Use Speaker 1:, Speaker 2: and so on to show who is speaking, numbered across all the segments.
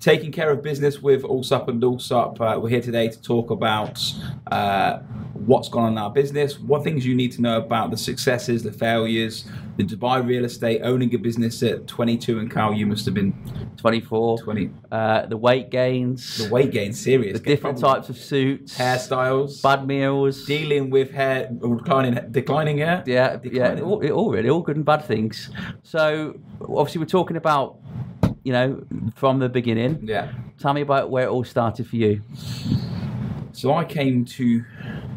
Speaker 1: taking care of business with Allsopp and Allsopp. Uh, we're here today to talk about uh, what's gone on in our business, what things you need to know about the successes, the failures, the Dubai real estate, owning a business at 22, and Carl, you must have been
Speaker 2: 24.
Speaker 1: 20.
Speaker 2: Uh, the weight gains,
Speaker 1: The weight gain, serious.
Speaker 2: the different
Speaker 1: Probably
Speaker 2: types of suits,
Speaker 1: hairstyles,
Speaker 2: bad meals.
Speaker 1: dealing with hair, declining, declining hair.
Speaker 2: yeah, yeah, all, all really, all good and bad things. So obviously we're talking about, you know, from the beginning.
Speaker 1: Yeah.
Speaker 2: Tell me about where it all started for you.
Speaker 1: So I came to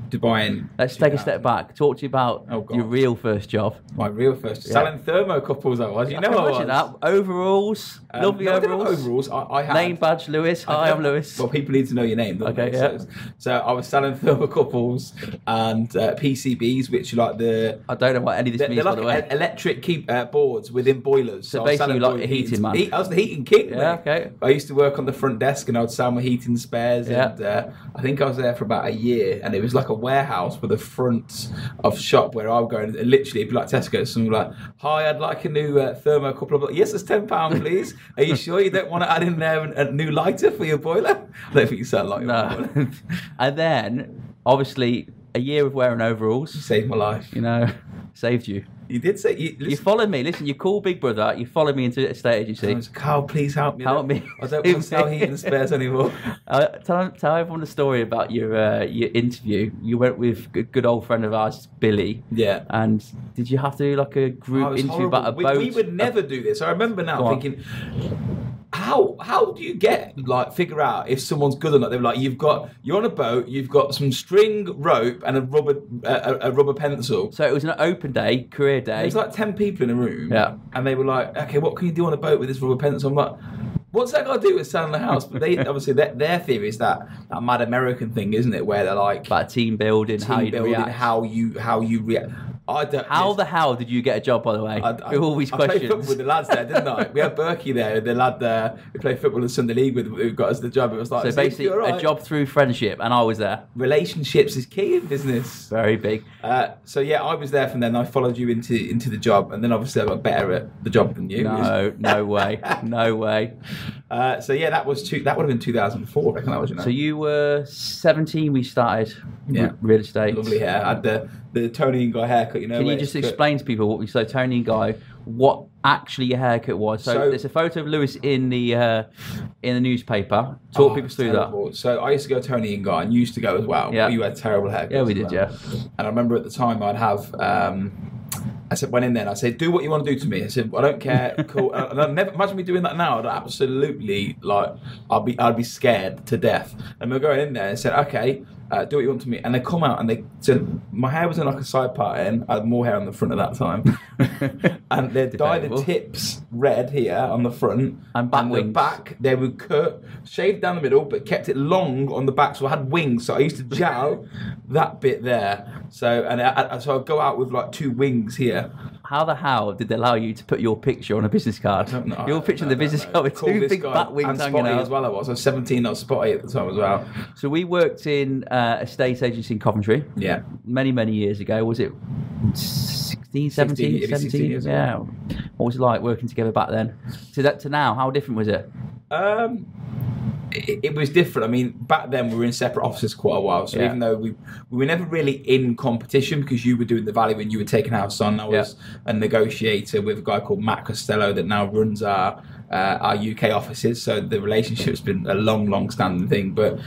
Speaker 1: Dubai in
Speaker 2: Let's take a step back. Talk to you about
Speaker 1: Oh,
Speaker 2: your real first job.
Speaker 1: My real first
Speaker 2: Yeah.
Speaker 1: selling thermocouples. I was. You know
Speaker 2: I can
Speaker 1: I was.
Speaker 2: that. Overalls,
Speaker 1: Um,
Speaker 2: lovely
Speaker 1: no,
Speaker 2: overalls.
Speaker 1: overalls. I, I had
Speaker 2: Name badge, Lewis. Hi, I'm Lewis.
Speaker 1: Well, people need to know your name.
Speaker 2: Okay,
Speaker 1: they?
Speaker 2: yeah.
Speaker 1: So, so I was selling thermocouples and uh, PCBs, which are like the
Speaker 2: I don't know what any of this
Speaker 1: they're,
Speaker 2: means,
Speaker 1: they're
Speaker 2: by
Speaker 1: like
Speaker 2: the way.
Speaker 1: electric keep, uh, boards within boilers.
Speaker 2: So
Speaker 1: was
Speaker 2: basically like a heating man.
Speaker 1: Heat- I was the heating king.
Speaker 2: Yeah, okay.
Speaker 1: I used to work on the front desk and I would sell my heating spares.
Speaker 2: Yeah.
Speaker 1: And uh, I think I was there for about a year, and it was like a warehouse with a front of shop where I would go and literally it'd be like Tesco. Someone like, "Hi, I'd like a new uh, thermocouple." Like, yes, it's ten pound, please. Are you sure you don't want to add in there a new lighter for your boiler? I don't think you sound like.
Speaker 2: No. and then, obviously, a year of wearing overalls,
Speaker 1: Saved my life.
Speaker 2: you know, saved you.
Speaker 1: You did say you.
Speaker 2: You followed me. Listen, you call Big Brother. You followed me into a state agency.
Speaker 1: Carl, please help me.
Speaker 2: Help me.
Speaker 1: I don't want to sell heating spares anymore.
Speaker 2: Uh, tell, tell everyone the story about your uh, your interview. You went with a good old friend of ours, Billy.
Speaker 1: Yeah.
Speaker 2: And did you have to do like a group interview about a
Speaker 1: horrible.
Speaker 2: boat?
Speaker 1: We, we would never do this. I remember now
Speaker 2: Go on.
Speaker 1: How how do you get like figure out if someone's good or not? They were like, you've got you're on a boat, you've got some string rope and a rubber a, a rubber pencil.
Speaker 2: So it was an open day, career day.
Speaker 1: There's like ten people in a room.
Speaker 2: Yeah.
Speaker 1: And they were like, okay, what can you do on a boat with this rubber pencil? I'm like. What's that got to do with selling the house? But they obviously their, their theory is that that mad American thing, isn't it? Where they're like
Speaker 2: about team building, how
Speaker 1: team
Speaker 2: you
Speaker 1: building,
Speaker 2: react.
Speaker 1: how you how you react. I don't.
Speaker 2: How the hell did you get a job, by the way?
Speaker 1: I,
Speaker 2: all these
Speaker 1: I played
Speaker 2: questions.
Speaker 1: football with the lads there, didn't I? We had Berkey there, the lad there who played football in Sunday League with, who got us the job. It was like,
Speaker 2: so basically,
Speaker 1: all
Speaker 2: a job through friendship, and I was there.
Speaker 1: Relationships is key in business.
Speaker 2: Very big.
Speaker 1: Uh, so yeah, I was there from then. I followed you into into the job, and then obviously I got better at the job than you.
Speaker 2: No, no way, no way.
Speaker 1: Uh, so yeah, that was two, that would have been 2004. I reckon that was. You know.
Speaker 2: So you were 17. We started
Speaker 1: Yeah.
Speaker 2: real estate.
Speaker 1: lovely hair. I had the the Toni and Guy haircut. You know.
Speaker 2: Can you just explain to people what we so Toni and Guy what actually your haircut was? So,
Speaker 1: So-
Speaker 2: there's a photo of Lewis in the uh, in the newspaper. Talk
Speaker 1: Oh,
Speaker 2: people through
Speaker 1: terrible. So I used to go Toni and Guy, and you used to go as well.
Speaker 2: Yeah.
Speaker 1: You had terrible haircuts.
Speaker 2: Yeah, we did, yeah.
Speaker 1: And I remember at the time I'd have. Um, I said, went in there and I said, do what you want to do to me. I said, I don't care. Cool. And I'd never imagine me doing that now. I'd absolutely like, I'd be, I'd be scared to death. And we're going in there and said, okay, uh, do what you want to me. And they come out and they said, my hair was in like a side part in. I had more hair on the front at that time. and they'd dye the tips red here on the front
Speaker 2: And back
Speaker 1: the back they would cut, shaved down the middle, but kept it long on the back. So I had wings. So I used to jowl that bit there. So and I, I, so I'd go out with like two wings here.
Speaker 2: How the hell did they allow you to put your picture on a business card?
Speaker 1: don't.
Speaker 2: Your picture on
Speaker 1: No,
Speaker 2: the
Speaker 1: no,
Speaker 2: business
Speaker 1: no.
Speaker 2: card with
Speaker 1: Call
Speaker 2: two big back wings hanging out.
Speaker 1: as well. I was. I was 17. I was spotty at the time as well.
Speaker 2: So we worked in uh, a state agency in Coventry
Speaker 1: Yeah.
Speaker 2: many, many years ago. Was it 16, 17,
Speaker 1: maybe 16
Speaker 2: 17?
Speaker 1: years ago.
Speaker 2: yeah. What was it like working together back then? To that to now, how different was it?
Speaker 1: Um, it, it was different. I mean, back then we were in separate offices quite a while. So
Speaker 2: Yeah.
Speaker 1: even though we we were never really in competition because you were doing the value and you were taking house on, I was a negotiator with a guy called Matt Costello that now runs our uh, our UK offices. So the relationship's been a long, long standing thing, but.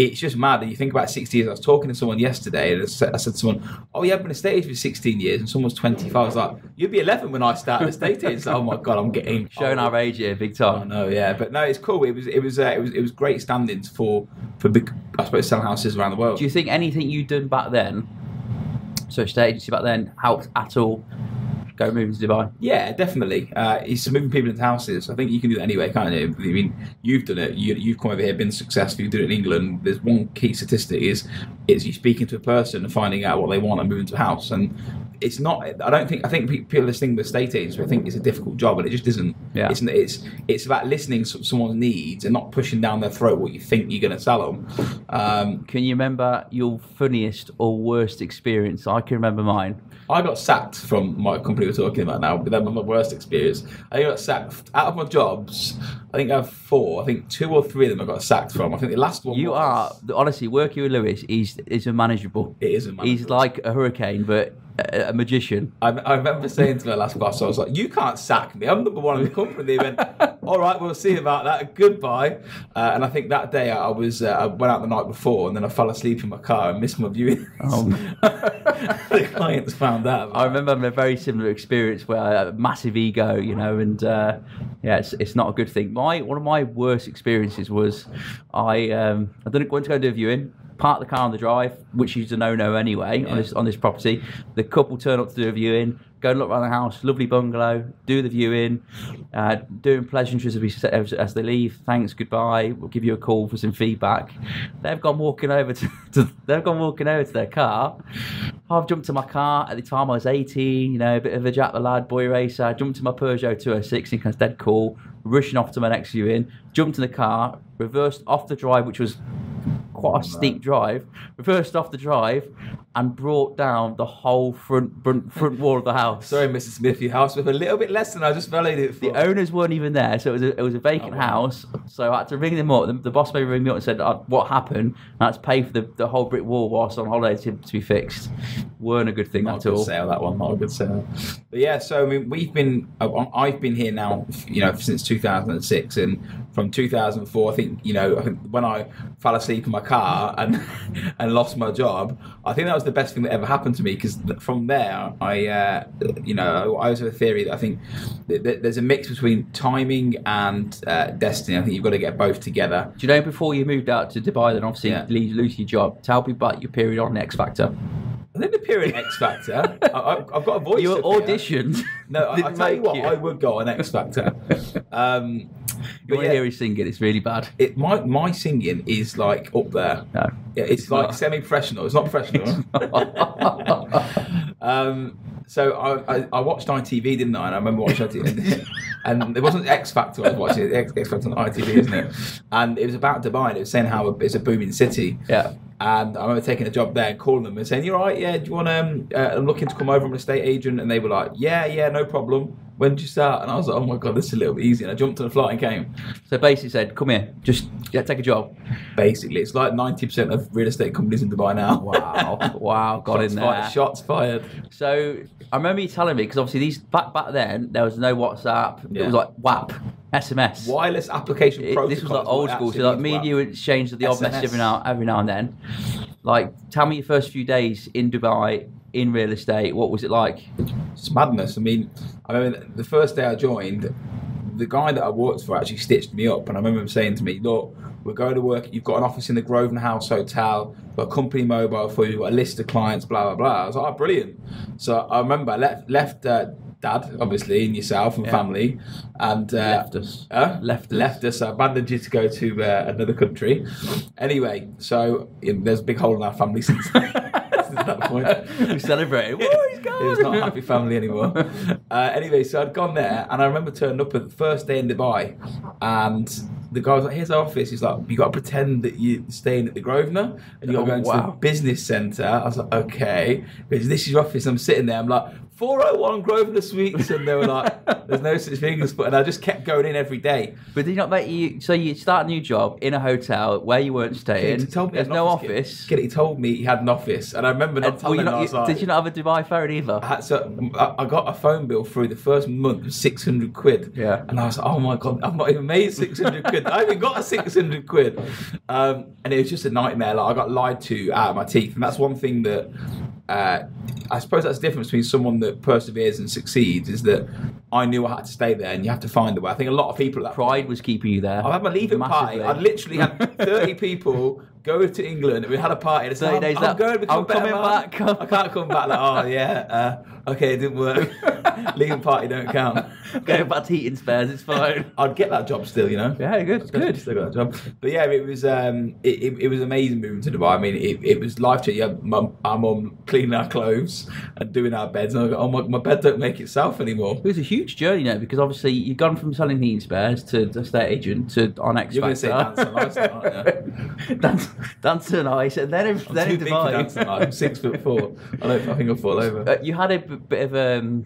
Speaker 1: It's just mad that you think about 60 years. I was talking to someone yesterday and I said, I said to someone, Oh, yeah, I've been a state agent for 16 years. And someone's 25. I was like, You'd be 11 when I started a state agent. So, oh my God, I'm getting
Speaker 2: Showing our age here, big
Speaker 1: Oh
Speaker 2: time.
Speaker 1: no, yeah, but no, it's cool. It was, it was, uh, it was, it was great standings for, for big, I suppose, selling houses around the world.
Speaker 2: Do you think anything you'd done back then, so state agency back then, helped at all go moving to Dubai?
Speaker 1: Yeah, definitely. Uh, it's moving people into houses. I think you can do that anyway, can't you? I mean, you've done it. You, you've come over here, been successful. You did it in England. There's one key statistic is is you speaking to a person and finding out what they want and moving to a house. And it's not. I don't think. I think pe- people listening to estate agents will think it's a difficult job, and it just isn't.
Speaker 2: Yeah.
Speaker 1: It's it's it's about listening to someone's needs and not pushing down their throat what you think you're going to sell them. Um,
Speaker 2: Can you remember your funniest or worst experience? I can remember mine.
Speaker 1: I got sacked from my company we're talking about now, but that was my worst experience. I got sacked out of my jobs. I think I have four. I think two or three of them I got sacked from. I think the last one
Speaker 2: You
Speaker 1: was,
Speaker 2: are honestly working with Lewis. He's is unmanageable.
Speaker 1: It is unmanageable.
Speaker 2: He's like a hurricane, but a, magician.
Speaker 1: I, I remember saying to my last boss, I was like, "You can't sack me. I'm number one in the company." They went, "All right, we'll see about that. Goodbye." Uh, and I think that day I was uh, I went out the night before, and then I fell asleep in my car and missed my viewing.
Speaker 2: Oh.
Speaker 1: the clients found out.
Speaker 2: I remember having a very similar experience where I had a massive ego, you know, and uh, yeah, it's, it's not a good thing. My one of my worst experiences was I um, I didn't went to go do a viewing. Park the car on the drive, which is a no-no anyway on this on this property. The couple turn up to do a viewing, go and look around the house, lovely bungalow, do the viewing, uh, doing pleasantries as, we, as, as they leave. Thanks, goodbye. We'll give you a call for some feedback. They've gone walking over to, to they've gone walking over to their car. I've jumped to my car. At the time, I was 18, you know, a bit of a Jack the Lad boy racer. I jumped to my Peugeot 206, thinking I was dead cool, rushing off to my next viewing, jumped in the car, reversed off the drive, which was quite a steep drive, reversed off the drive, and brought down the whole front front, front wall of the house.
Speaker 1: Sorry, Mrs. Smith, your house with a little bit less than I just valued it for.
Speaker 2: The owners weren't even there, so it was a, it was a vacant
Speaker 1: Oh, wow.
Speaker 2: house. So I had to ring them up. The, the boss maybe ring me up and said, uh, "What happened?" And I had to pay for the, the whole brick wall whilst on holiday to, to be fixed. weren't a good thing
Speaker 1: not
Speaker 2: at
Speaker 1: good
Speaker 2: all.
Speaker 1: sale that one not a good sale but yeah so i mean we've been I- i've been here now you know since 2006 and from 2004 i think you know when i fell asleep in my car and and lost my job i think that was the best thing that ever happened to me because from there i uh, you know i always have a theory that i think there's a mix between timing and uh, destiny i think you've got to get both together
Speaker 2: Do you know before you moved out to Dubai, then obviously
Speaker 1: Yeah.
Speaker 2: leave, lose your job? Tell me about your period on X Factor.
Speaker 1: I think the period X Factor. I, I've got a voice.
Speaker 2: You auditioned.
Speaker 1: No, I, I tell you what, I would go on X Factor. um,
Speaker 2: You want to hear his singing? It's really bad.
Speaker 1: it, my my singing is like up there.
Speaker 2: No.
Speaker 1: Yeah, it's,
Speaker 2: It's
Speaker 1: like
Speaker 2: not.
Speaker 1: semi-professional. It's not professional. um, so I, I, I watched ITV, didn't I? And I remember watching ITV, and, it wasn't X Factor I was watching. X, X Factor on ITV, isn't it? And it was about Dubai. And it was saying how it's a booming city.
Speaker 2: yeah.
Speaker 1: And I remember taking a job there and calling them and saying, "You're right, yeah. Do you want to? Um, uh, I'm looking to come over. I'm an estate agent." And they were like, "Yeah, yeah, no problem. When did you start?" And I was like, "Oh my god, this is a little bit easy." And I jumped on the flight and came.
Speaker 2: So basically said, come here, just yeah, take a job.
Speaker 1: Basically, it's like 90% of real estate companies in Dubai now.
Speaker 2: Wow. wow. Got
Speaker 1: shots
Speaker 2: in there.
Speaker 1: Fired, shots fired.
Speaker 2: So I remember you telling me because obviously these back back then there was no WhatsApp. It was like WAP, SMS.
Speaker 1: Wireless application
Speaker 2: It-
Speaker 1: protocol.
Speaker 2: this was like old school. So like me and you would exchange the odd message every now every now and then. Like, tell me your first few days in Dubai in real estate. What was it like?
Speaker 1: It's madness. I mean, I remember the first day I joined, the guy that I worked for actually stitched me up, and I remember him saying to me, "Look, we're going to work. You've got an office in the Grosvenor House Hotel. Got a company mobile for you. Got a list of clients. Blah blah blah." I was like, "Oh, brilliant!" So I remember I left left uh, dad, obviously, and yourself and
Speaker 2: Yeah.
Speaker 1: family, and uh,
Speaker 2: Left us.
Speaker 1: Huh?
Speaker 2: Left us.
Speaker 1: left us. I abandoned you to go to uh, another country. Anyway, so yeah, there's a big hole in our family since, since that point.
Speaker 2: we celebrated. Woo, he's gone.
Speaker 1: It was not a happy family anymore. Uh, anyway, so I'd gone there, and I remember turning up at the first day in Dubai, and the guy was like, "Here's our office." He's like, "You got to pretend that you're staying at the Grosvenor, and you got to
Speaker 2: Oh,
Speaker 1: go into the business centre." I was like, "Okay," because this is your office. I'm sitting there. I'm like. 401 Grosvenor Suites, and they were like, "There's no such thing as." But and I just kept going in every day.
Speaker 2: But did he not make you? So you start a new job in a hotel where you weren't staying.
Speaker 1: He told me
Speaker 2: There's no office.
Speaker 1: Get it? He told me he had an office, and I remember not
Speaker 2: And
Speaker 1: telling
Speaker 2: you
Speaker 1: him.
Speaker 2: not-
Speaker 1: I was
Speaker 2: you-
Speaker 1: like,
Speaker 2: did you not have a Dubai phone either?
Speaker 1: I had so I I got a phone bill through the first month of six hundred quid.
Speaker 2: Yeah.
Speaker 1: And I was like, oh my god, I've not even made six hundred quid. I haven't got a six hundred quid. Um, and it was just a nightmare. Like I got lied to out of my teeth, and that's one thing that. Uh, I suppose that's the difference between someone that perseveres and succeeds is that I knew I had to stay there and you have to find a way. I think a lot of people at that
Speaker 2: Pride was keeping you there.
Speaker 1: I had my leaving party. I literally had 30 people go to England. We had a party. It's
Speaker 2: 30
Speaker 1: like,
Speaker 2: days
Speaker 1: I'm, I'm going become
Speaker 2: I'm coming
Speaker 1: man.
Speaker 2: back.
Speaker 1: I can't come back. Like, oh yeah, uh, okay, it didn't work. Leaving party don't count.
Speaker 2: Go back to eating spares. It's fine.
Speaker 1: I'd get that job still, you know.
Speaker 2: Yeah, good, good.
Speaker 1: Still got that job. But yeah, it was um, it, it, it was amazing moving to Dubai. I mean, it, it was life changing. Yeah, mum, our mum cleaning our clothes and doing our beds, and I go, oh my, my bed don't make itself anymore.
Speaker 2: It was a huge journey now because obviously you've gone from selling heating spares to estate agent to on X
Speaker 1: You're going to say dance ice, aren't you?
Speaker 2: dance, dance and ice, and then in,
Speaker 1: I'm
Speaker 2: then
Speaker 1: too
Speaker 2: in
Speaker 1: big for
Speaker 2: Dubai.
Speaker 1: dancing. I'm six foot four. I don't. I think I'll fall over.
Speaker 2: Uh, you had a b- bit of um,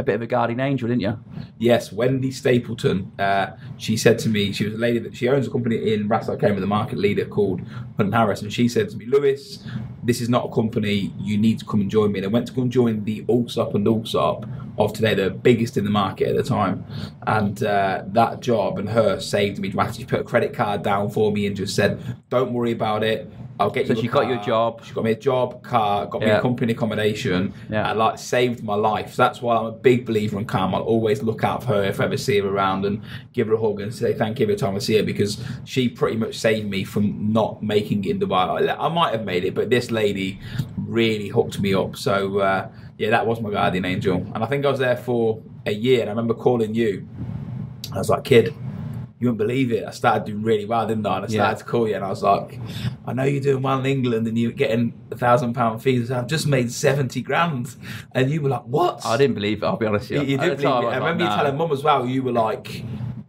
Speaker 2: a bit of a guardian angel, didn't you?
Speaker 1: Yes, Wendy Stapleton. Uh, she said to me, she was a lady that she owns a company in Ras Al Khaimah, the market leader called Hunt Harris, and she said to me, Lewis, this is not a company. You need to come and join me. And I went to come and join the Allsopp and Allsopp of today, the biggest in the market at the time, and uh, that job and her saved me dramatically. She put a credit card down for me and just said, "Don't worry about it." I'll get
Speaker 2: So
Speaker 1: you. a
Speaker 2: she got you a job.
Speaker 1: She got me a job, car, got me
Speaker 2: Yeah.
Speaker 1: a company accommodation,
Speaker 2: Yeah.
Speaker 1: and like saved my life. So that's why I'm a big believer in Carm. I'll always look out for her if I ever see her around and give her a hug and say thank you every time I see her because she pretty much saved me from not making it in Dubai. I I might have made it, but this lady really hooked me up. So uh, yeah, that was my guardian angel, and I think I was there for a year. And I remember calling you. I was like, kid. You wouldn't believe it. I started doing really well, didn't I? And I started
Speaker 2: Yeah.
Speaker 1: to call you, and I was like, "I know you're doing well in England, and you're getting a thousand pound fees. I've just made seventy grand," and you were like, "What?"
Speaker 2: I didn't believe it. I'll be honest
Speaker 1: You,
Speaker 2: with you. didn't
Speaker 1: believe it.
Speaker 2: I
Speaker 1: I remember
Speaker 2: like,
Speaker 1: you telling mum as well. You were like,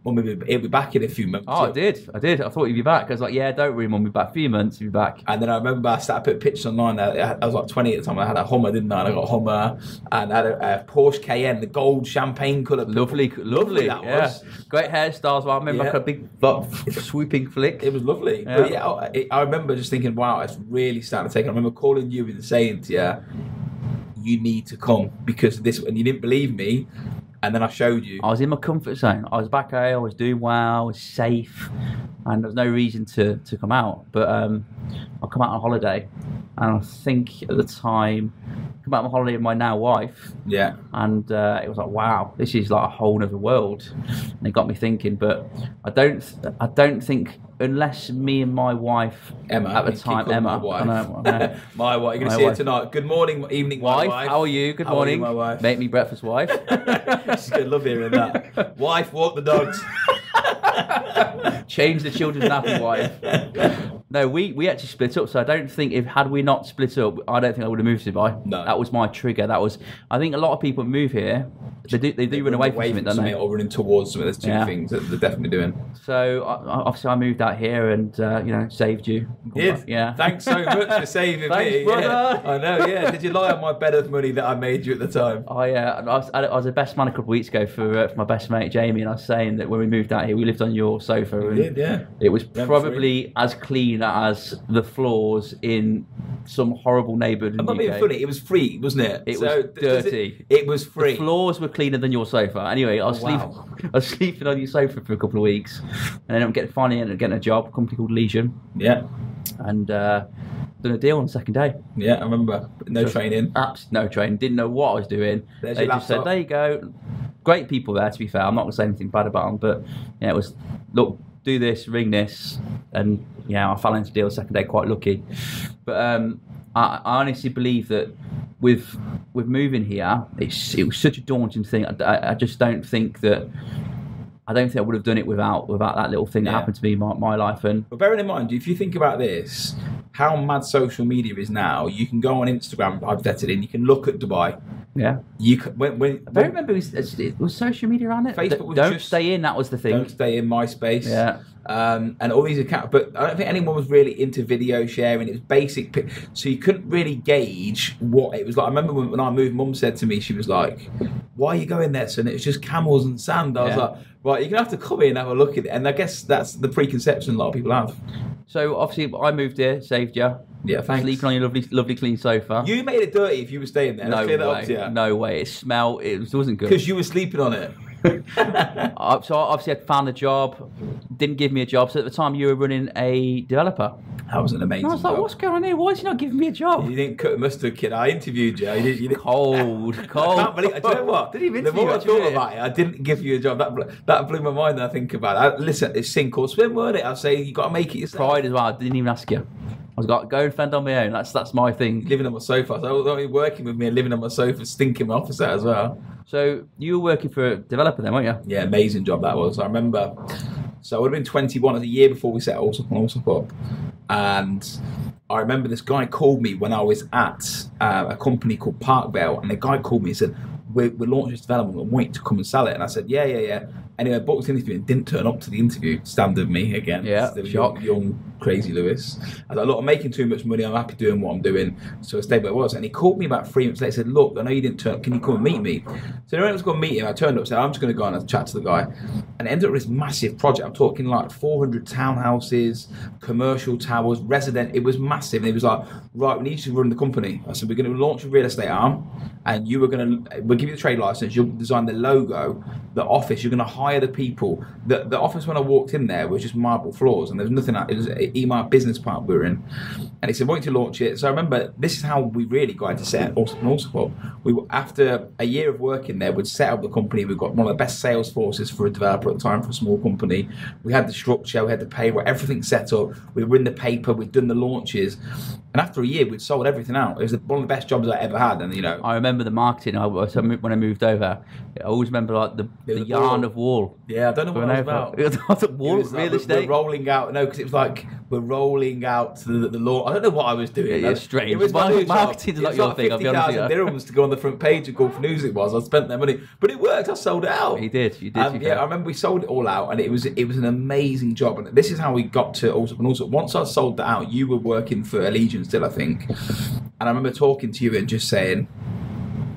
Speaker 1: "Mum, he'll be, he'll be back in a few months."
Speaker 2: Oh, I did. I did. I thought he'd be back. I was like, yeah, don't worry, mum. We'll be back. A few months, you'll be back.
Speaker 1: And then I remember I started putting pictures online. I, I was like 20 at the time. I had a Hummer, didn't I? And I got a Hummer and I had a, a Porsche Cayenne, the gold champagne colour.
Speaker 2: Lovely, lovely.
Speaker 1: that
Speaker 2: yeah.
Speaker 1: was.
Speaker 2: Great hairstyles. Well, I remember
Speaker 1: Yeah.
Speaker 2: like a big like, swooping flick.
Speaker 1: It was lovely.
Speaker 2: Yeah.
Speaker 1: But yeah, I, I remember just thinking, wow, it's really starting to take. I remember calling you and saying to you, you need to come because this, and you didn't believe me. And then I showed you.
Speaker 2: I was in my comfort zone. I was back here. I was doing well. I was safe, and there was no reason to, to come out. But um, I come out on holiday, and I think at the time, I come out on holiday with my now wife,
Speaker 1: Yeah.
Speaker 2: and uh, it was like, wow, this is like a whole other world. And it got me thinking. But I don't, I don't think unless me and my wife
Speaker 1: Emma.
Speaker 2: at the time, Emma,
Speaker 1: My wife.
Speaker 2: I know, I know.
Speaker 1: my wife. You're going
Speaker 2: My
Speaker 1: to see her tonight. Good morning, evening,
Speaker 2: wife,
Speaker 1: wife.
Speaker 2: how are you? Good
Speaker 1: How are you,
Speaker 2: morning.
Speaker 1: my wife?
Speaker 2: Make me breakfast, wife.
Speaker 1: She's to love hearing that. wife, walk the dogs.
Speaker 2: Change the children's nappy wife. No, we, we actually split up. So I don't think if had we not split up, I don't think I would have moved to Dubai.
Speaker 1: No.
Speaker 2: that was my trigger. That was. I think a lot of people move here. They do. They do run away from something, don't
Speaker 1: something
Speaker 2: they?
Speaker 1: or running towards something. There's two
Speaker 2: Yeah.
Speaker 1: things that they're definitely doing.
Speaker 2: So I, obviously I moved out here and uh, you know saved you.
Speaker 1: Did
Speaker 2: Yeah.
Speaker 1: Thanks so much for saving
Speaker 2: Thanks,
Speaker 1: me.
Speaker 2: brother.
Speaker 1: Yeah. I know. Yeah. Did you lie on my bed of money that I made you at the time?
Speaker 2: I, uh, I, was, I was a best man a couple of weeks ago for, uh, for my best mate Jamie, and I was saying that when we moved out here, we lived on your sofa,
Speaker 1: You
Speaker 2: and
Speaker 1: did, yeah.
Speaker 2: it was
Speaker 1: Rent-free.
Speaker 2: probably as clean as the floors in some horrible neighbourhood
Speaker 1: I'm
Speaker 2: the
Speaker 1: not being funny. It was free, wasn't it?
Speaker 2: It
Speaker 1: So,
Speaker 2: was dirty.
Speaker 1: It, it was
Speaker 2: The
Speaker 1: free.
Speaker 2: floors were cleaner than your sofa. Anyway, I was,
Speaker 1: Oh, wow.
Speaker 2: sleep, I was sleeping on your sofa for a couple of weeks, and then I'm getting finally ended up getting a job, a company called Legion,
Speaker 1: Yeah.
Speaker 2: and uh, done a deal on the second day.
Speaker 1: Yeah. I remember. No
Speaker 2: So-
Speaker 1: training.
Speaker 2: Abs- no training. Didn't know what I was doing.
Speaker 1: There's
Speaker 2: they just said, "There you go." Great people there. To be fair, I'm not going to say anything bad about them, but yeah, it was look, do this, ring this, and yeah, I fell into the deal the second day. Quite lucky, but um, I, I honestly believe that with with moving here, it's it was such a daunting thing. I, I- just don't think that. I don't think I would have done it without without that little thing that
Speaker 1: Yeah.
Speaker 2: happened to me in my, my life. And
Speaker 1: But bearing in mind, if you think about this, how mad social media is now, you can go on Instagram, I've vetted in, you can look at Dubai.
Speaker 2: Yeah,
Speaker 1: You can, when, when,
Speaker 2: I don't remember. It was, was social media around it.
Speaker 1: Facebook was
Speaker 2: don't
Speaker 1: just-
Speaker 2: stay in. That was the thing.
Speaker 1: don't stay in MySpace.
Speaker 2: Yeah.
Speaker 1: Um, and all these accounts, but I don't think anyone was really into video sharing. It was basic, so you couldn't really gauge what it was like. I remember when, when I moved, Mum said to me, she was like, "Why are you going there, son? It's just camels and sand." I was
Speaker 2: Yeah.
Speaker 1: like, "Right, you're gonna have to come in and have a look at it." And I guess that's the preconception a lot of people have.
Speaker 2: So obviously, I moved here, saved you.
Speaker 1: Yeah, thanks.
Speaker 2: Sleeping on your lovely, lovely clean sofa.
Speaker 1: You made it dirty if you were staying there.
Speaker 2: no
Speaker 1: clear that up to
Speaker 2: way.
Speaker 1: you.
Speaker 2: No way. It smelled. It was- wasn't good.
Speaker 1: because you were sleeping on it.
Speaker 2: Uh, so obviously, I found a job. Didn't give me a job. So at the time, you were running a developer.
Speaker 1: That was an amazing.
Speaker 2: And I was like,
Speaker 1: job.
Speaker 2: what's going on here? Why is he not giving me a job?
Speaker 1: You didn't cut the mustard, kid. I interviewed you. You didn't, you didn't,
Speaker 2: Cold, cold.
Speaker 1: I can't believe. Do you know what?
Speaker 2: Didn't even
Speaker 1: the more I thought
Speaker 2: did
Speaker 1: about it, I didn't give you a job. That blew, that blew my mind. I think about it. I, listen, it's sink or swim, weren't it? I say you got to make it yourself.
Speaker 2: Pride as well. I didn't even ask you. I was like, go and fend on my own. That's that's my thing.
Speaker 1: Living on my sofa. So I was only working with me and living on my sofa, stinking my office out as well.
Speaker 2: So you were working for a developer then, weren't you?
Speaker 1: Yeah, amazing job that was. I remember. So I would have been 21. It was a year before we set Allsopp and Allsopp up, and I remember this guy called me when I was at uh, a company called Parkvale, and the guy called me and said, "We're, we're launching this development. I'm waiting to come and sell it." And I said, "Yeah, yeah, yeah." Anyway, I booked interview and didn't turn up to the interview. Standard me again.
Speaker 2: Yeah,
Speaker 1: the
Speaker 2: shock.
Speaker 1: young, young, crazy Lewis. I was like, "Look, I'm making too much money. I'm happy doing what I'm doing." So I stayed where I was, and he called me about three months later. Said, "Look, I know you didn't turn. up. Can you come and meet me?" So I was going to meet him, I turned up. Said, "I'm just going to go and chat to the guy," and it ended up with this massive project. I'm talking like 400 townhouses, commercial towers, resident. It was massive. And he was like, "Right, we need you to run the company." I said, "We're going to launch a real estate arm, and you were going to. We'll give you the trade license. You'll design the logo, the office. You're going to hire the people. The the office when I walked in there was just marble floors, and there was nothing. It was an Emaar business park we were in, and he said, "Want you to launch it?" So I remember this is how we really got into set Allsopp Allsopp We were, after a year of working there, we'd set up the company. We got one of the best sales forces for a developer at the time for a small company. We had the structure, we had the payroll, everything set up. We were in the paper. We'd done the launches, and after a year, we'd sold everything out. It was one of the best jobs I ever had, and you know.
Speaker 2: I remember the marketing. I, was- when I moved over, I always remember like the, the
Speaker 1: the
Speaker 2: yarn of wall.
Speaker 1: Yeah, I don't know what it was about. It
Speaker 2: wall,
Speaker 1: was like,
Speaker 2: real estate.
Speaker 1: We're rolling out. No, because it was like we're rolling out to the, the law. I don't know what I was doing.
Speaker 2: Yeah, strange.
Speaker 1: It was
Speaker 2: Mar-
Speaker 1: my new job.
Speaker 2: marketing's not your
Speaker 1: like
Speaker 2: thing, I'll be honest with
Speaker 1: 50,000
Speaker 2: you.
Speaker 1: dirhams to go on the front page of Gulf News. It was. I spent their money, but it worked. I sold it out.
Speaker 2: You did, you did,
Speaker 1: Um,
Speaker 2: you
Speaker 1: yeah,
Speaker 2: did.
Speaker 1: I remember we sold it all out, and it was it was an amazing job. And this is how we got to also. And also, once I sold that out, you were working for Allegiance still, I think. And I remember talking to you and just saying,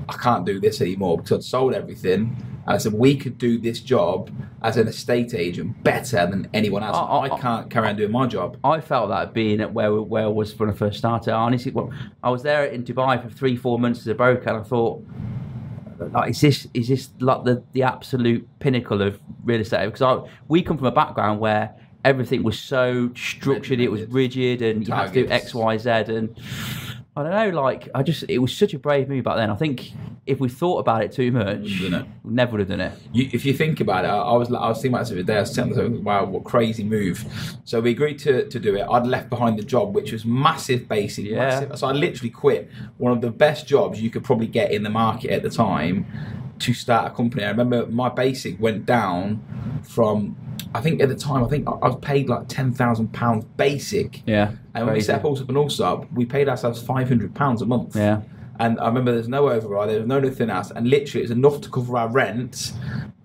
Speaker 1: I can't do this anymore because I'd sold everything. And I said, we could do this job as an estate agent better than anyone else.
Speaker 2: Oh,
Speaker 1: I
Speaker 2: oh,
Speaker 1: can't carry on doing my job.
Speaker 2: I felt that being at where where I was when I first started. I honestly, well, I was there in Dubai for three, four months as a broker, and I thought, like, is this is this like the the absolute pinnacle of real estate? Because I, we come from a background where everything was so structured, it was rigid, and you had to do X, Y, Z, and I don't know, like I just it was such a brave move back then. I think if we thought about it too much, we never would have done it.
Speaker 1: You, if you think about it, I, was I was thinking about this the other day. I was telling myself, wow, what crazy move. So we agreed to, to do it. I'd left behind the job, which was massive basic.
Speaker 2: Yeah.
Speaker 1: Massive. So I literally quit one of the best jobs you could probably get in the market at the time to start a company. I remember my basic went down from, I think at the time, I think I was paid like £10,000 basic.
Speaker 2: Yeah,
Speaker 1: And when we set up Allsopp and Allsopp, we paid ourselves £500 a month.
Speaker 2: Yeah.
Speaker 1: And I remember there's no override, there's no nothing else, and literally it was enough to cover our rent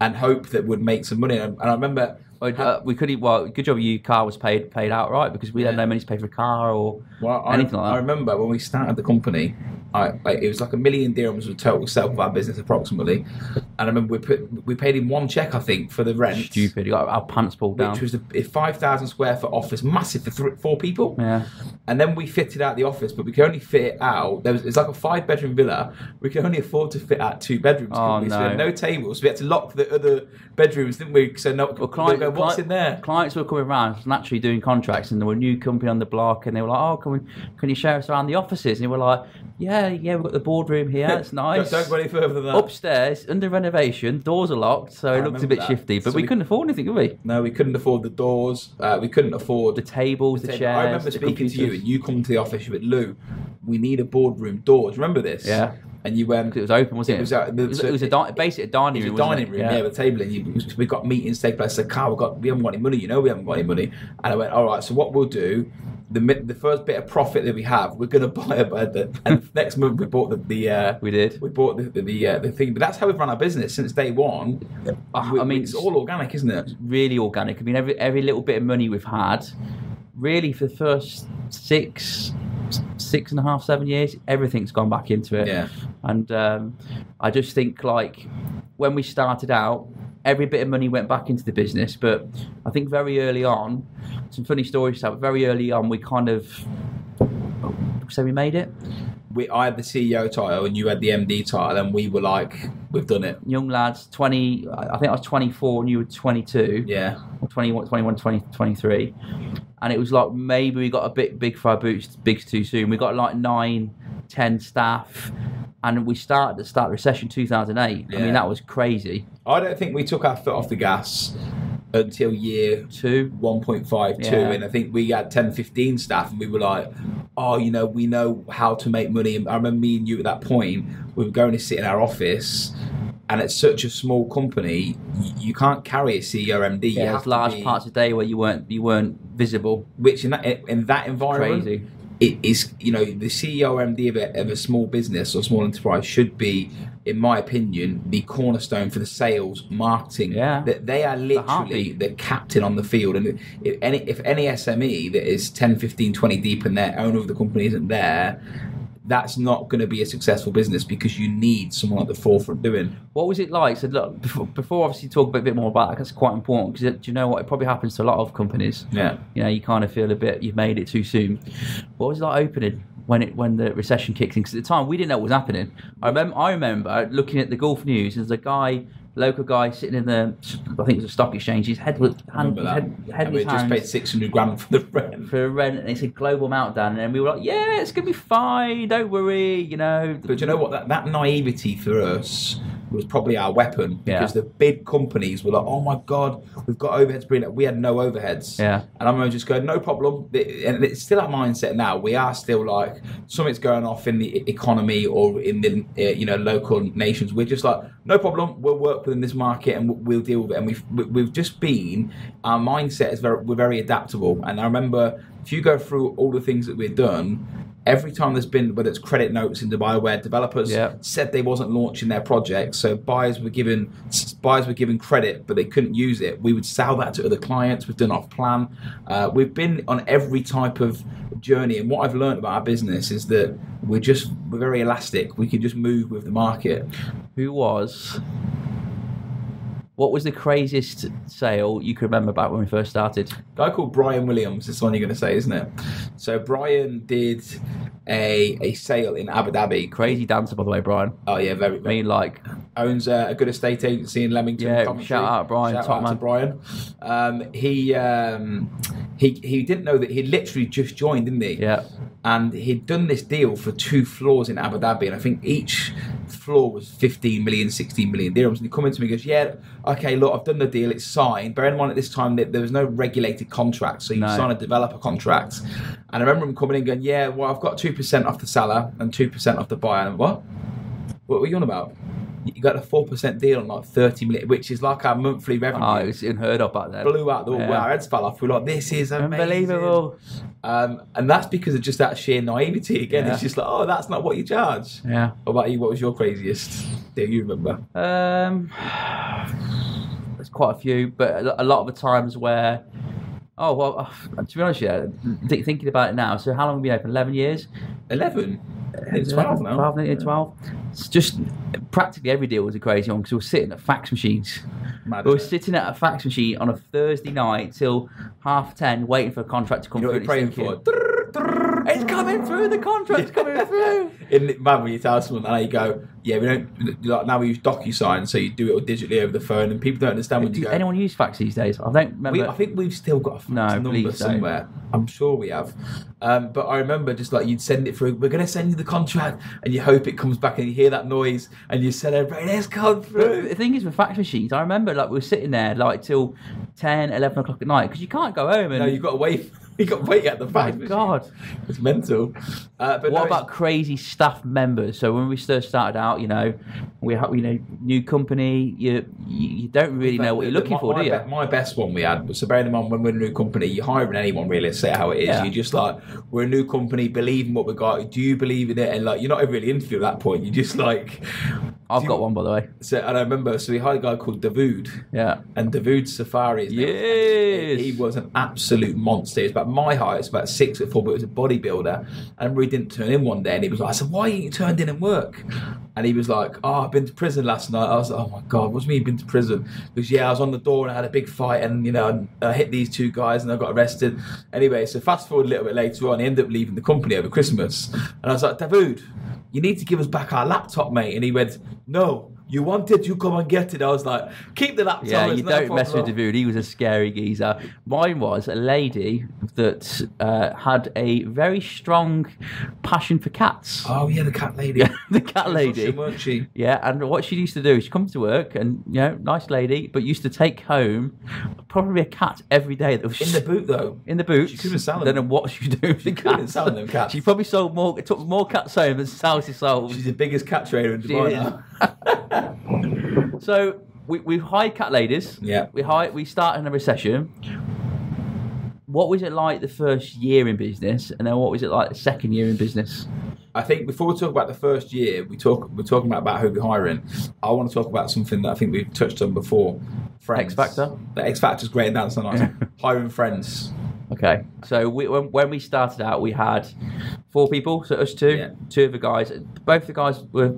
Speaker 1: and hope that we'd make some money. And I remember,
Speaker 2: uh, we could well, good job you car was paid paid outright because we had
Speaker 1: Yeah.
Speaker 2: no money to pay for a car or
Speaker 1: well, I,
Speaker 2: anything like that.
Speaker 1: I remember when we started the company, I, like, it was like a million dirhams of total sale of our business approximately. And I remember we put we paid him one check, I think, for the rent,
Speaker 2: Stupid. You got our pants pulled down.
Speaker 1: which was a five thousand square foot office, massive for three, four people.
Speaker 2: yeah.
Speaker 1: And then we fitted out the office, but we could only fit it out. There was it's like a five bedroom villa. We could only afford to fit out two bedrooms.
Speaker 2: Oh,
Speaker 1: we? So we had
Speaker 2: no.
Speaker 1: no tables. So we had to lock the other bedrooms, didn't we? So no,
Speaker 2: Well, client,
Speaker 1: what's in there?
Speaker 2: Clients were coming around, naturally doing contracts, and there were a new company on the block, and they were like, "Oh, can we, can you show us around the offices?" And we were like, "Yeah, yeah, we've got the boardroom here. It's nice."
Speaker 1: Don't, don't go any further than that.
Speaker 2: Upstairs, under renovation, doors are locked, so
Speaker 1: I
Speaker 2: it looks a bit
Speaker 1: that.
Speaker 2: shifty. But
Speaker 1: So
Speaker 2: we,
Speaker 1: we-
Speaker 2: couldn't afford anything, could we?
Speaker 1: No, we couldn't afford the doors. Uh, we couldn't afford
Speaker 2: The tables, the,
Speaker 1: table.
Speaker 2: chairs.
Speaker 1: I remember
Speaker 2: the
Speaker 1: speaking to you, and you come to the office. with Lou, we need a boardroom door. Do you remember this?
Speaker 2: Yeah.
Speaker 1: And you went,
Speaker 2: It was open, wasn't it?
Speaker 1: It was, uh, the-
Speaker 2: it was,
Speaker 1: so
Speaker 2: it was a di- basically a dining
Speaker 1: It
Speaker 2: room.
Speaker 1: was a
Speaker 2: wasn't
Speaker 1: dining
Speaker 2: it?
Speaker 1: room, yeah, with a table, and you, we got meetings take place. I said, Carl, we got, we haven't got any money. You know, we haven't got any money. And I went, all right. So what we'll do, the mi- the first bit of profit that we have, we're going to buy a bed. And next month we bought the the uh,
Speaker 2: We did.
Speaker 1: we bought the the, the, uh, the thing. But that's how we've run our business since day one.
Speaker 2: Ah,
Speaker 1: We-
Speaker 2: I mean,
Speaker 1: it's all organic, isn't it?
Speaker 2: really organic. I mean, every every little bit of money we've had, really for the first six, six and a half, seven years, everything's gone back into it.
Speaker 1: Yeah.
Speaker 2: And um, I just think like when we started out, every bit of money went back into the business. But I think very early on, some funny stories to but Very early on, we kind of so we made it.
Speaker 1: We, I had the CEO title and you had the MD title, and we were like, we've done it.
Speaker 2: Young lads, twenty. I think I was twenty four and you were twenty two.
Speaker 1: Yeah.
Speaker 2: or 21, 21 20, 23. and it was like maybe we got a bit big for our boots, big too soon. We got like nine, ten staff, and we started at the start of recession 2008. I mean, that was crazy.
Speaker 1: I don't think we took our foot off the gas until year
Speaker 2: Two.
Speaker 1: 1.52
Speaker 2: Yeah.
Speaker 1: and i think we had 10 15 staff and we were like oh you know we know how to make money and i remember me and you at that point we were going to sit in our office and it's such a small company you can't carry a ceo md you
Speaker 2: Yeah,
Speaker 1: have
Speaker 2: there's large
Speaker 1: be-
Speaker 2: parts of the day where you weren't you weren't visible.
Speaker 1: which in that in that environment
Speaker 2: Crazy.
Speaker 1: it is you know the CEO MD of a, of a small business or small enterprise should be, in my opinion, the cornerstone for the sales, marketing.
Speaker 2: Yeah.
Speaker 1: that they are literally
Speaker 2: heartbeat.
Speaker 1: the captain on the field, and if any if any SME that is 10, 15, 20 deep and their owner of the company isn't there. That's not going to be a successful business because you need someone at the forefront doing.
Speaker 2: What was it like? So look, before, before obviously talk a bit, bit more about that, that's quite important. Because do you know what? It probably happens to a lot of companies.
Speaker 1: Yeah,
Speaker 2: You know, you kind of feel a bit you've made it too soon. What was it like opening when it when the recession kicked in? Because at the time we didn't know what was happening. I remember I remember looking at the Gulf News. There's a guy, local guy, sitting in the I think it was a stock exchange. His head was hand,
Speaker 1: that.
Speaker 2: head, head
Speaker 1: and we just
Speaker 2: hands
Speaker 1: paid six hundred grand for the rent.
Speaker 2: for a rent, and it said global meltdown, and we were like, yeah, it's gonna be fine. Don't worry. You know.
Speaker 1: But do you know what? That, that naivety for us was probably our weapon because
Speaker 2: Yeah.
Speaker 1: the big companies were like, "Oh my god, we've got overheads." Brilliant. We had no overheads.
Speaker 2: Yeah.
Speaker 1: And I'm just going, "No problem." And it's still our mindset now. We are still like something's going off in the economy or in the uh, you know local nations. We're just like, "No problem. We'll work within this market and we'll, we'll deal with it." And we've we've just been our mindset is very we're very adaptable. And I remember if you go through all the things that we've done. Every time there's been whether it's credit notes in Dubai where developers
Speaker 2: Yeah.
Speaker 1: said they wasn't launching their project, so buyers were given buyers were given credit, but they couldn't use it. We would sell that to other clients. We've done off plan. Uh, we've been on every type of journey, and what I've learned about our business is that we're just we're very elastic. We can just move with the market.
Speaker 2: Who was? What was the craziest sale you could remember back when we first started?
Speaker 1: guy called Brian Williams is the one you're going to say, isn't it? So Brian did a a sale in Abu Dhabi.
Speaker 2: Crazy dancer, by the way, Brian.
Speaker 1: Oh yeah, very.
Speaker 2: I mean, like,
Speaker 1: owns a, a good estate agency in Leamington.
Speaker 2: Yeah,
Speaker 1: Coventry.
Speaker 2: shout out Brian,
Speaker 1: Shout
Speaker 2: top
Speaker 1: out to
Speaker 2: man.
Speaker 1: Brian. Um, he um, he he didn't know that he literally just joined, didn't he?
Speaker 2: yeah,
Speaker 1: And he'd done this deal for two floors in Abu Dhabi, and I think each floor was 15 million, 16 million dirhams. And he come into me and goes, "Yeah, okay, look, I've done the deal. It's signed. Bear in mind at this time that there was no regulated contract, so you
Speaker 2: No.
Speaker 1: sign a developer contract." And I remember him coming in and going, "Yeah, well, I've got two percent off the seller and two percent off the buyer." And what? What were you on about? You got a four percent deal on like 30 million, which is like our monthly revenue.
Speaker 2: oh, it was unheard of back then.
Speaker 1: Blew out the
Speaker 2: Yeah.
Speaker 1: our heads fell off. We are like, "This is amazing.
Speaker 2: Unbelievable.
Speaker 1: Um, and that's because of just that sheer naivety. Again,
Speaker 2: Yeah.
Speaker 1: it's just like, oh, that's not what you charge.
Speaker 2: Yeah.
Speaker 1: What about you? What was your craziest? Do you remember?
Speaker 2: Um, there's quite a few, but a a lot of the times where, oh well, uh, to be honest, yeah, thinking about it now. So how long have we been open? Eleven years.
Speaker 1: Eleven. It's twelve now.
Speaker 2: 12, nearly 12. It's just practically every deal was a crazy one because we were sitting at fax machines.
Speaker 1: Mad,
Speaker 2: We were sitting at a fax machine on a Thursday night till half ten, waiting for a contract to come
Speaker 1: You know what
Speaker 2: through.
Speaker 1: you're praying for?
Speaker 2: Thinking, It's coming through. The contract's coming through.
Speaker 1: In man, when you tell someone and you go, yeah, we don't like now we use DocuSign, so you do it all digitally over the phone, and people don't understand when you
Speaker 2: Does
Speaker 1: go.
Speaker 2: anyone use fax these days? I don't remember.
Speaker 1: We, I think we've still got a fax
Speaker 2: No,
Speaker 1: number
Speaker 2: please don't.
Speaker 1: somewhere. I'm sure we have. Um, but I remember just like you'd send it through. We're going to send you the contract, and you hope it comes back, and you hear that noise, and you celebrate. It's come
Speaker 2: But
Speaker 1: through.
Speaker 2: the thing is with fax machines, I remember like we were sitting there like till 10, 11 o'clock at night because you can't go home and.
Speaker 1: No, you've got to wait. You got at the
Speaker 2: My
Speaker 1: fax. machine.
Speaker 2: God.
Speaker 1: it's mental. Uh, but
Speaker 2: What
Speaker 1: no,
Speaker 2: about crazy staff members? So when we first started out, you know, we have you know new company. You you, don't really know what you're looking
Speaker 1: my,
Speaker 2: for,
Speaker 1: my
Speaker 2: do you?
Speaker 1: be- my best one we had was so bearing in mind when we're a new company, you're hiring anyone really. Let's say how it is.
Speaker 2: Yeah.
Speaker 1: You're just like we're a new company, believe in what we got. Do you believe in it? And like you're not really interviewed at that point. You're just like.
Speaker 2: I've got one by the way.
Speaker 1: So and I remember so we hired a guy called Dawood.
Speaker 2: Yeah.
Speaker 1: And Dawood Safari. his name was.
Speaker 2: Yes.
Speaker 1: He was an absolute monster. He was about my height, it's about six foot four, but he was a bodybuilder. And we didn't turn in one day, and he was like, I said, Why ain't you turned in and work? And he was like, Oh, I've been to prison last night. I was like, Oh my God, what's me been to prison? Because, yeah, I was on the door and I had a big fight, and, you know, I hit these two guys and I got arrested. Anyway, so fast forward a little bit later on, he ended up leaving the company over Christmas. And I was like, Dawood, you need to give us back our laptop, mate. And he went, No, you want it, you come and get it. I was like, keep the laptop.
Speaker 2: Yeah, you don't mess with
Speaker 1: problem."
Speaker 2: David. He was a scary geezer. Mine was a lady that uh, had a very strong passion for cats.
Speaker 1: Oh yeah, the cat lady.
Speaker 2: the cat lady.
Speaker 1: Weren't she?
Speaker 2: Yeah, and what she used to do is she'd come to work and, you know, nice lady, but used to take home probably a cat every day that was
Speaker 1: In the boot though.
Speaker 2: in the boot.
Speaker 1: She couldn't sell
Speaker 2: Don't know
Speaker 1: them.
Speaker 2: what she do with the
Speaker 1: couldn't
Speaker 2: cats.
Speaker 1: sell them cats.
Speaker 2: She probably sold more, It took more cats home than Southie sold.
Speaker 1: She's the biggest cat trader in Dubai now.
Speaker 2: So we we hired cat ladies.
Speaker 1: Yeah.
Speaker 2: We hired. We started in a recession. What was it like the first year in business, and then what was it like the second year in business?
Speaker 1: I think before we talk about the first year, we talk we're talking about, about who we're hiring. I want to talk about something that I think we've touched on before. Friends.
Speaker 2: X Factor?
Speaker 1: The X Factor's great and that's nice. hiring friends.
Speaker 2: Okay, so we, when, when we started out, we had four people. So us two,
Speaker 1: Yeah.
Speaker 2: two of the guys. Both the guys were,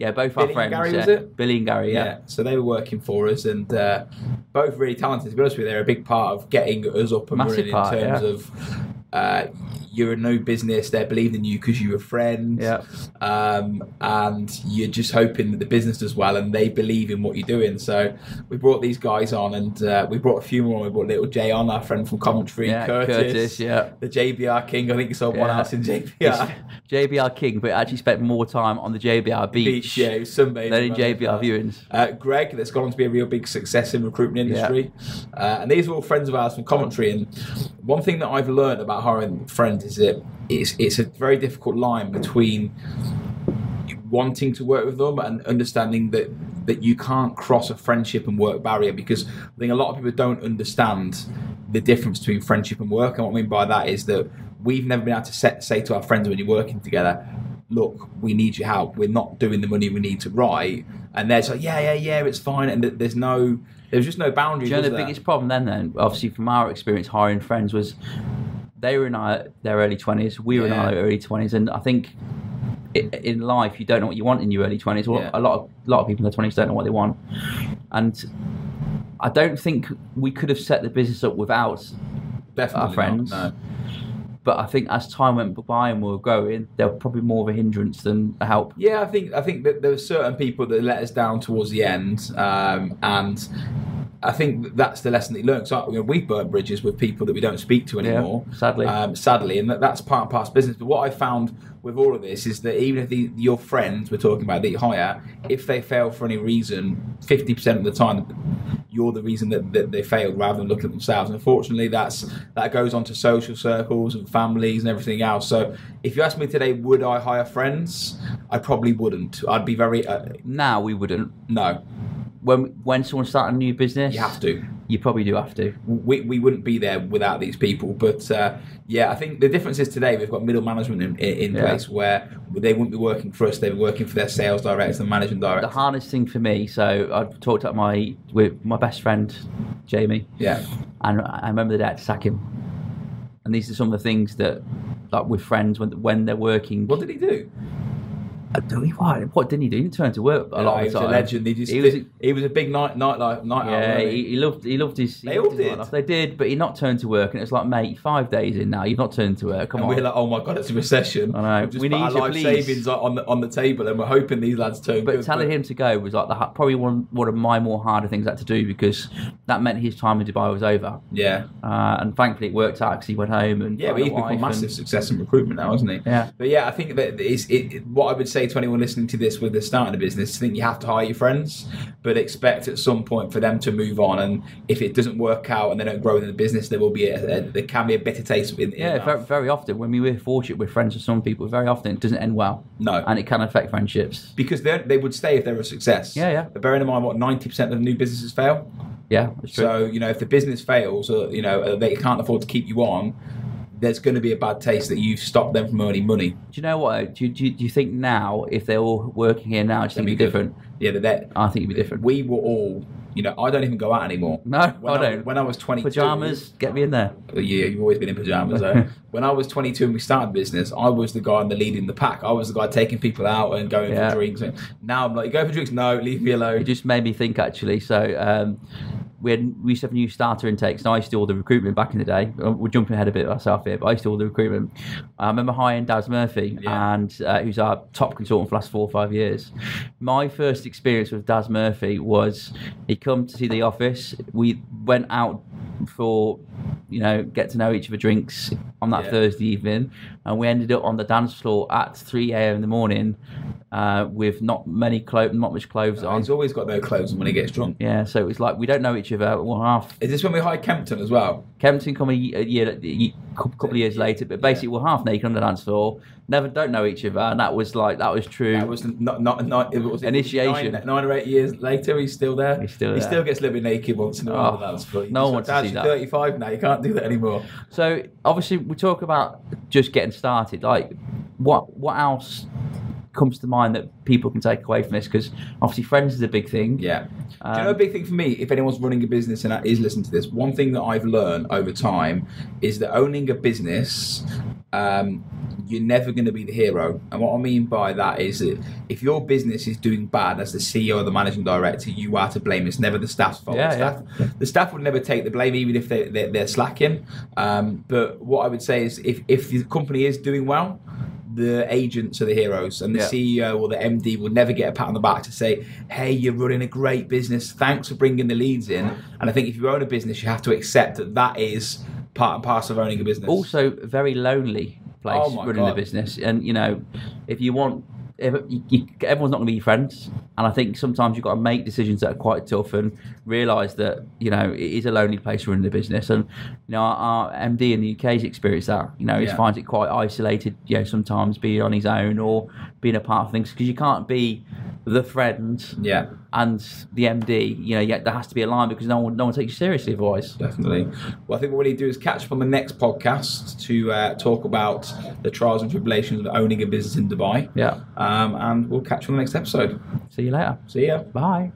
Speaker 2: yeah, both our
Speaker 1: Billy and
Speaker 2: friends.
Speaker 1: Gary,
Speaker 2: yeah.
Speaker 1: was it?
Speaker 2: Billy and Gary,
Speaker 1: Yeah.
Speaker 2: yeah.
Speaker 1: So they were working for us and uh, both really talented. To be honest with you, they're a big part of getting us up and
Speaker 2: Massive
Speaker 1: running
Speaker 2: part,
Speaker 1: in terms
Speaker 2: yeah.
Speaker 1: of uh, you're a no business. They believed in you because you were friends.
Speaker 2: Yeah.
Speaker 1: Um, and you're just hoping that the business does well and they believe in what you're doing. So we brought these guys on and uh, we brought a few more. We brought little Jay on, our friend from Coventry,
Speaker 2: Yeah,
Speaker 1: Curtis,
Speaker 2: Curtis, yeah.
Speaker 1: the JBR King. I think he sold one
Speaker 2: Yeah.
Speaker 1: house in JBR.
Speaker 2: It's JBR King, but actually spent more time on the JBR beach,
Speaker 1: Beach, yeah, sunbathing.
Speaker 2: than in JBR viewings.
Speaker 1: Uh, Greg, that's gone on to be a real big success in recruitment industry, uh, and these are all friends of ours from Coventry. And one thing that I've learned about hiring friends is that it's it's a very difficult line between wanting to work with them and understanding that that you can't cross a friendship and work barrier because I think a lot of people don't understand the difference between friendship and work. And what I mean by that is that we've never been able to set, say to our friends when you're working together, look, we need your help. We're not doing the money we need to write. And they're like, yeah, yeah, yeah, it's fine. And there's no, there's just no boundaries.
Speaker 2: You know the
Speaker 1: there?
Speaker 2: biggest problem then? Then obviously from our experience hiring friends was they were in our, their early twenties, we were in our early twenties, and I think in life you don't know what you want in your early twenties. Well,
Speaker 1: Yeah.
Speaker 2: a lot of a lot of people in their twenties don't know what they want, and I don't think we could have set the business up without.
Speaker 1: Definitely
Speaker 2: our
Speaker 1: not,
Speaker 2: friends.
Speaker 1: no.
Speaker 2: But I think as time went by and we were growing, they were probably more of a hindrance than a help.
Speaker 1: Yeah, I think I think that there were certain people that let us down towards the end, um, and I think that's the lesson that you learn. So you know, we've burnt bridges with people that we don't speak to anymore.
Speaker 2: sadly.
Speaker 1: um, sadly, and that, that's part and parcel of business. But what I found with all of this is that even if the, your friends we're talking about that you hire, if they fail for any reason, fifty percent of the time you're the reason that, that they failed rather than looking at themselves. And unfortunately, that's that goes on to social circles and families and everything else. So if you ask me today, would I hire friends? I probably wouldn't. I'd be very uh,
Speaker 2: Now we wouldn't.
Speaker 1: no.
Speaker 2: When when someone's starting a new business,
Speaker 1: You have to.
Speaker 2: You probably do have to.
Speaker 1: we, we wouldn't be there without these people. But uh, yeah, I think the difference is today we've got middle management in, in
Speaker 2: Yeah.
Speaker 1: place where they wouldn't be working for us; they'd be working for their sales directors and managing directors.
Speaker 2: The hardest thing for me, so I've talked to my with my best friend Jamie,
Speaker 1: yeah,
Speaker 2: and I remember the day I had to sack him. And these are some of the things that, like with friends, when when they're working.
Speaker 1: what did he do?
Speaker 2: Don't know why. What didn't he do? He didn't turn to work a lot
Speaker 1: he
Speaker 2: of the
Speaker 1: was
Speaker 2: time.
Speaker 1: a legend. He, just,
Speaker 2: He was-
Speaker 1: he was a big night night life night.
Speaker 2: Yeah,
Speaker 1: wasn't
Speaker 2: he, he loved he loved his.
Speaker 1: They
Speaker 2: loved
Speaker 1: all
Speaker 2: his
Speaker 1: did.
Speaker 2: They did, but he not turned to work, and it was like, mate, five days in now, you've not turned to work. Come
Speaker 1: and
Speaker 2: on.
Speaker 1: we're like, oh my god, it's a recession.
Speaker 2: I know. We
Speaker 1: put
Speaker 2: need
Speaker 1: our
Speaker 2: you,
Speaker 1: life
Speaker 2: please.
Speaker 1: savings on the on the table, and we're hoping these lads turn
Speaker 2: But
Speaker 1: good.
Speaker 2: telling him to go was like the, probably one one of my more harder things I had to do because that meant his time in Dubai was over.
Speaker 1: yeah,
Speaker 2: Uh, and thankfully it worked out because he went home and
Speaker 1: yeah, but
Speaker 2: a
Speaker 1: he's become
Speaker 2: wife
Speaker 1: massive
Speaker 2: and-
Speaker 1: success in recruitment now, hasn't he?
Speaker 2: Yeah.
Speaker 1: But yeah, I think that it's, it, it- what I would say to anyone listening to this with the starting of a business, I think you have to hire your friends, but expect at some point for them to move on. And if it doesn't work out and they don't grow in the business, there will be a, a there can be a bitter taste in, in
Speaker 2: Yeah, very, very often when we were fortunate with friends with some people, very often it doesn't end well.
Speaker 1: No.
Speaker 2: And it can affect friendships.
Speaker 1: because they they would stay if they were a success.
Speaker 2: Yeah, yeah.
Speaker 1: But bearing in mind what ninety percent of new businesses fail.
Speaker 2: Yeah.
Speaker 1: So you know if the business fails, or you know they can't afford to keep you on, there's going to be a bad taste that you've stopped them from earning money.
Speaker 2: do you know what? Do you, do, you, do you think now, if they're all working here now, do you think
Speaker 1: It'd
Speaker 2: it'd
Speaker 1: be
Speaker 2: different?
Speaker 1: Yeah, that
Speaker 2: I think it'd be different.
Speaker 1: we were all. You know, I don't even go out anymore.
Speaker 2: No,
Speaker 1: when
Speaker 2: I don't.
Speaker 1: When I was 22,
Speaker 2: Pajamas, get me in there.
Speaker 1: Yeah, you've always been in pajamas. though. when I was 22 and we started business, I was the guy in the lead in the pack. I was the guy taking people out and going
Speaker 2: Yeah.
Speaker 1: for drinks. Now I'm like, you go for drinks? No, leave me alone.
Speaker 2: It just made me think actually. So um, we had we used to have new starter intakes. And I used to do all the recruitment back in the day. Uh, We're jumping ahead a bit of ourselves here, but I used to do all the recruitment. I remember hiring Daz Murphy,
Speaker 1: Yeah.
Speaker 2: and uh, who's our top consultant for the last four or five years. My first experience with Daz Murphy was he come to see the office. We went out for you know get to know each other drinks on that
Speaker 1: Yeah.
Speaker 2: Thursday evening, and we ended up on the dance floor at 3 a.m. in the morning uh, with not many clothes, not much clothes on.
Speaker 1: He's always got no clothes on when he gets drunk.
Speaker 2: Yeah, so it was like we don't know each other. Well, half
Speaker 1: Is this when we hired Kempton as well?
Speaker 2: Kempton come a ye- a year, a couple of years later, but basically we're half naked on the dance floor. Never don't know each other, and that was like that was true.
Speaker 1: That was not not not. It was
Speaker 2: Initiation.
Speaker 1: Nine, nine or eight years later, he's still there.
Speaker 2: He's still
Speaker 1: He still gets a little bit naked once in a while.
Speaker 2: Oh, no one wants to see that.
Speaker 1: 35 now. You can't do that anymore.
Speaker 2: So obviously we talk about just getting started. Like what what else comes to mind that people can take away from this? Because obviously friends is a big thing.
Speaker 1: Yeah. Do you
Speaker 2: Um,
Speaker 1: know a big thing for me, if anyone's running a business and is listening to this, one thing that I've learned over time is that owning a business, um, you're never going to be the hero. And what I mean by that is that if your business is doing bad as the CEO or the managing director, you are to blame. It's never the staff's fault.
Speaker 2: Yeah,
Speaker 1: the, staff, the staff would never take the blame, even if they, they, they're slacking. Um, but what I would say is if, if the company is doing well, the agents are the heroes, and the
Speaker 2: Yeah.
Speaker 1: CEO or the MD will never get a pat on the back to say, "Hey, you're running a great business. Thanks for bringing the leads in." And I think if you own a business, you have to accept that that is part and parcel of owning a business.
Speaker 2: Also, a very lonely place
Speaker 1: Oh
Speaker 2: running the business, and you know, if you want. If you, you, everyone's not going to be your friends, and I think sometimes you've got to make decisions that are quite tough and realise that you know it is a lonely place running the business. And you know, our, our MD in the UK's experienced that. You know, he finds it quite isolated. You know, sometimes being on his own or being a part of things because you can't be the friend
Speaker 1: yeah,
Speaker 2: and the MD. You know, yet there has to be a line because no one, no one takes you seriously otherwise.
Speaker 1: definitely. Well, I think what we need to do is catch up on the next podcast to uh, talk about the trials and tribulations of owning a business in Dubai.
Speaker 2: Yeah.
Speaker 1: Um, and we'll catch you on the next episode.
Speaker 2: See you later.
Speaker 1: See ya.
Speaker 2: Bye.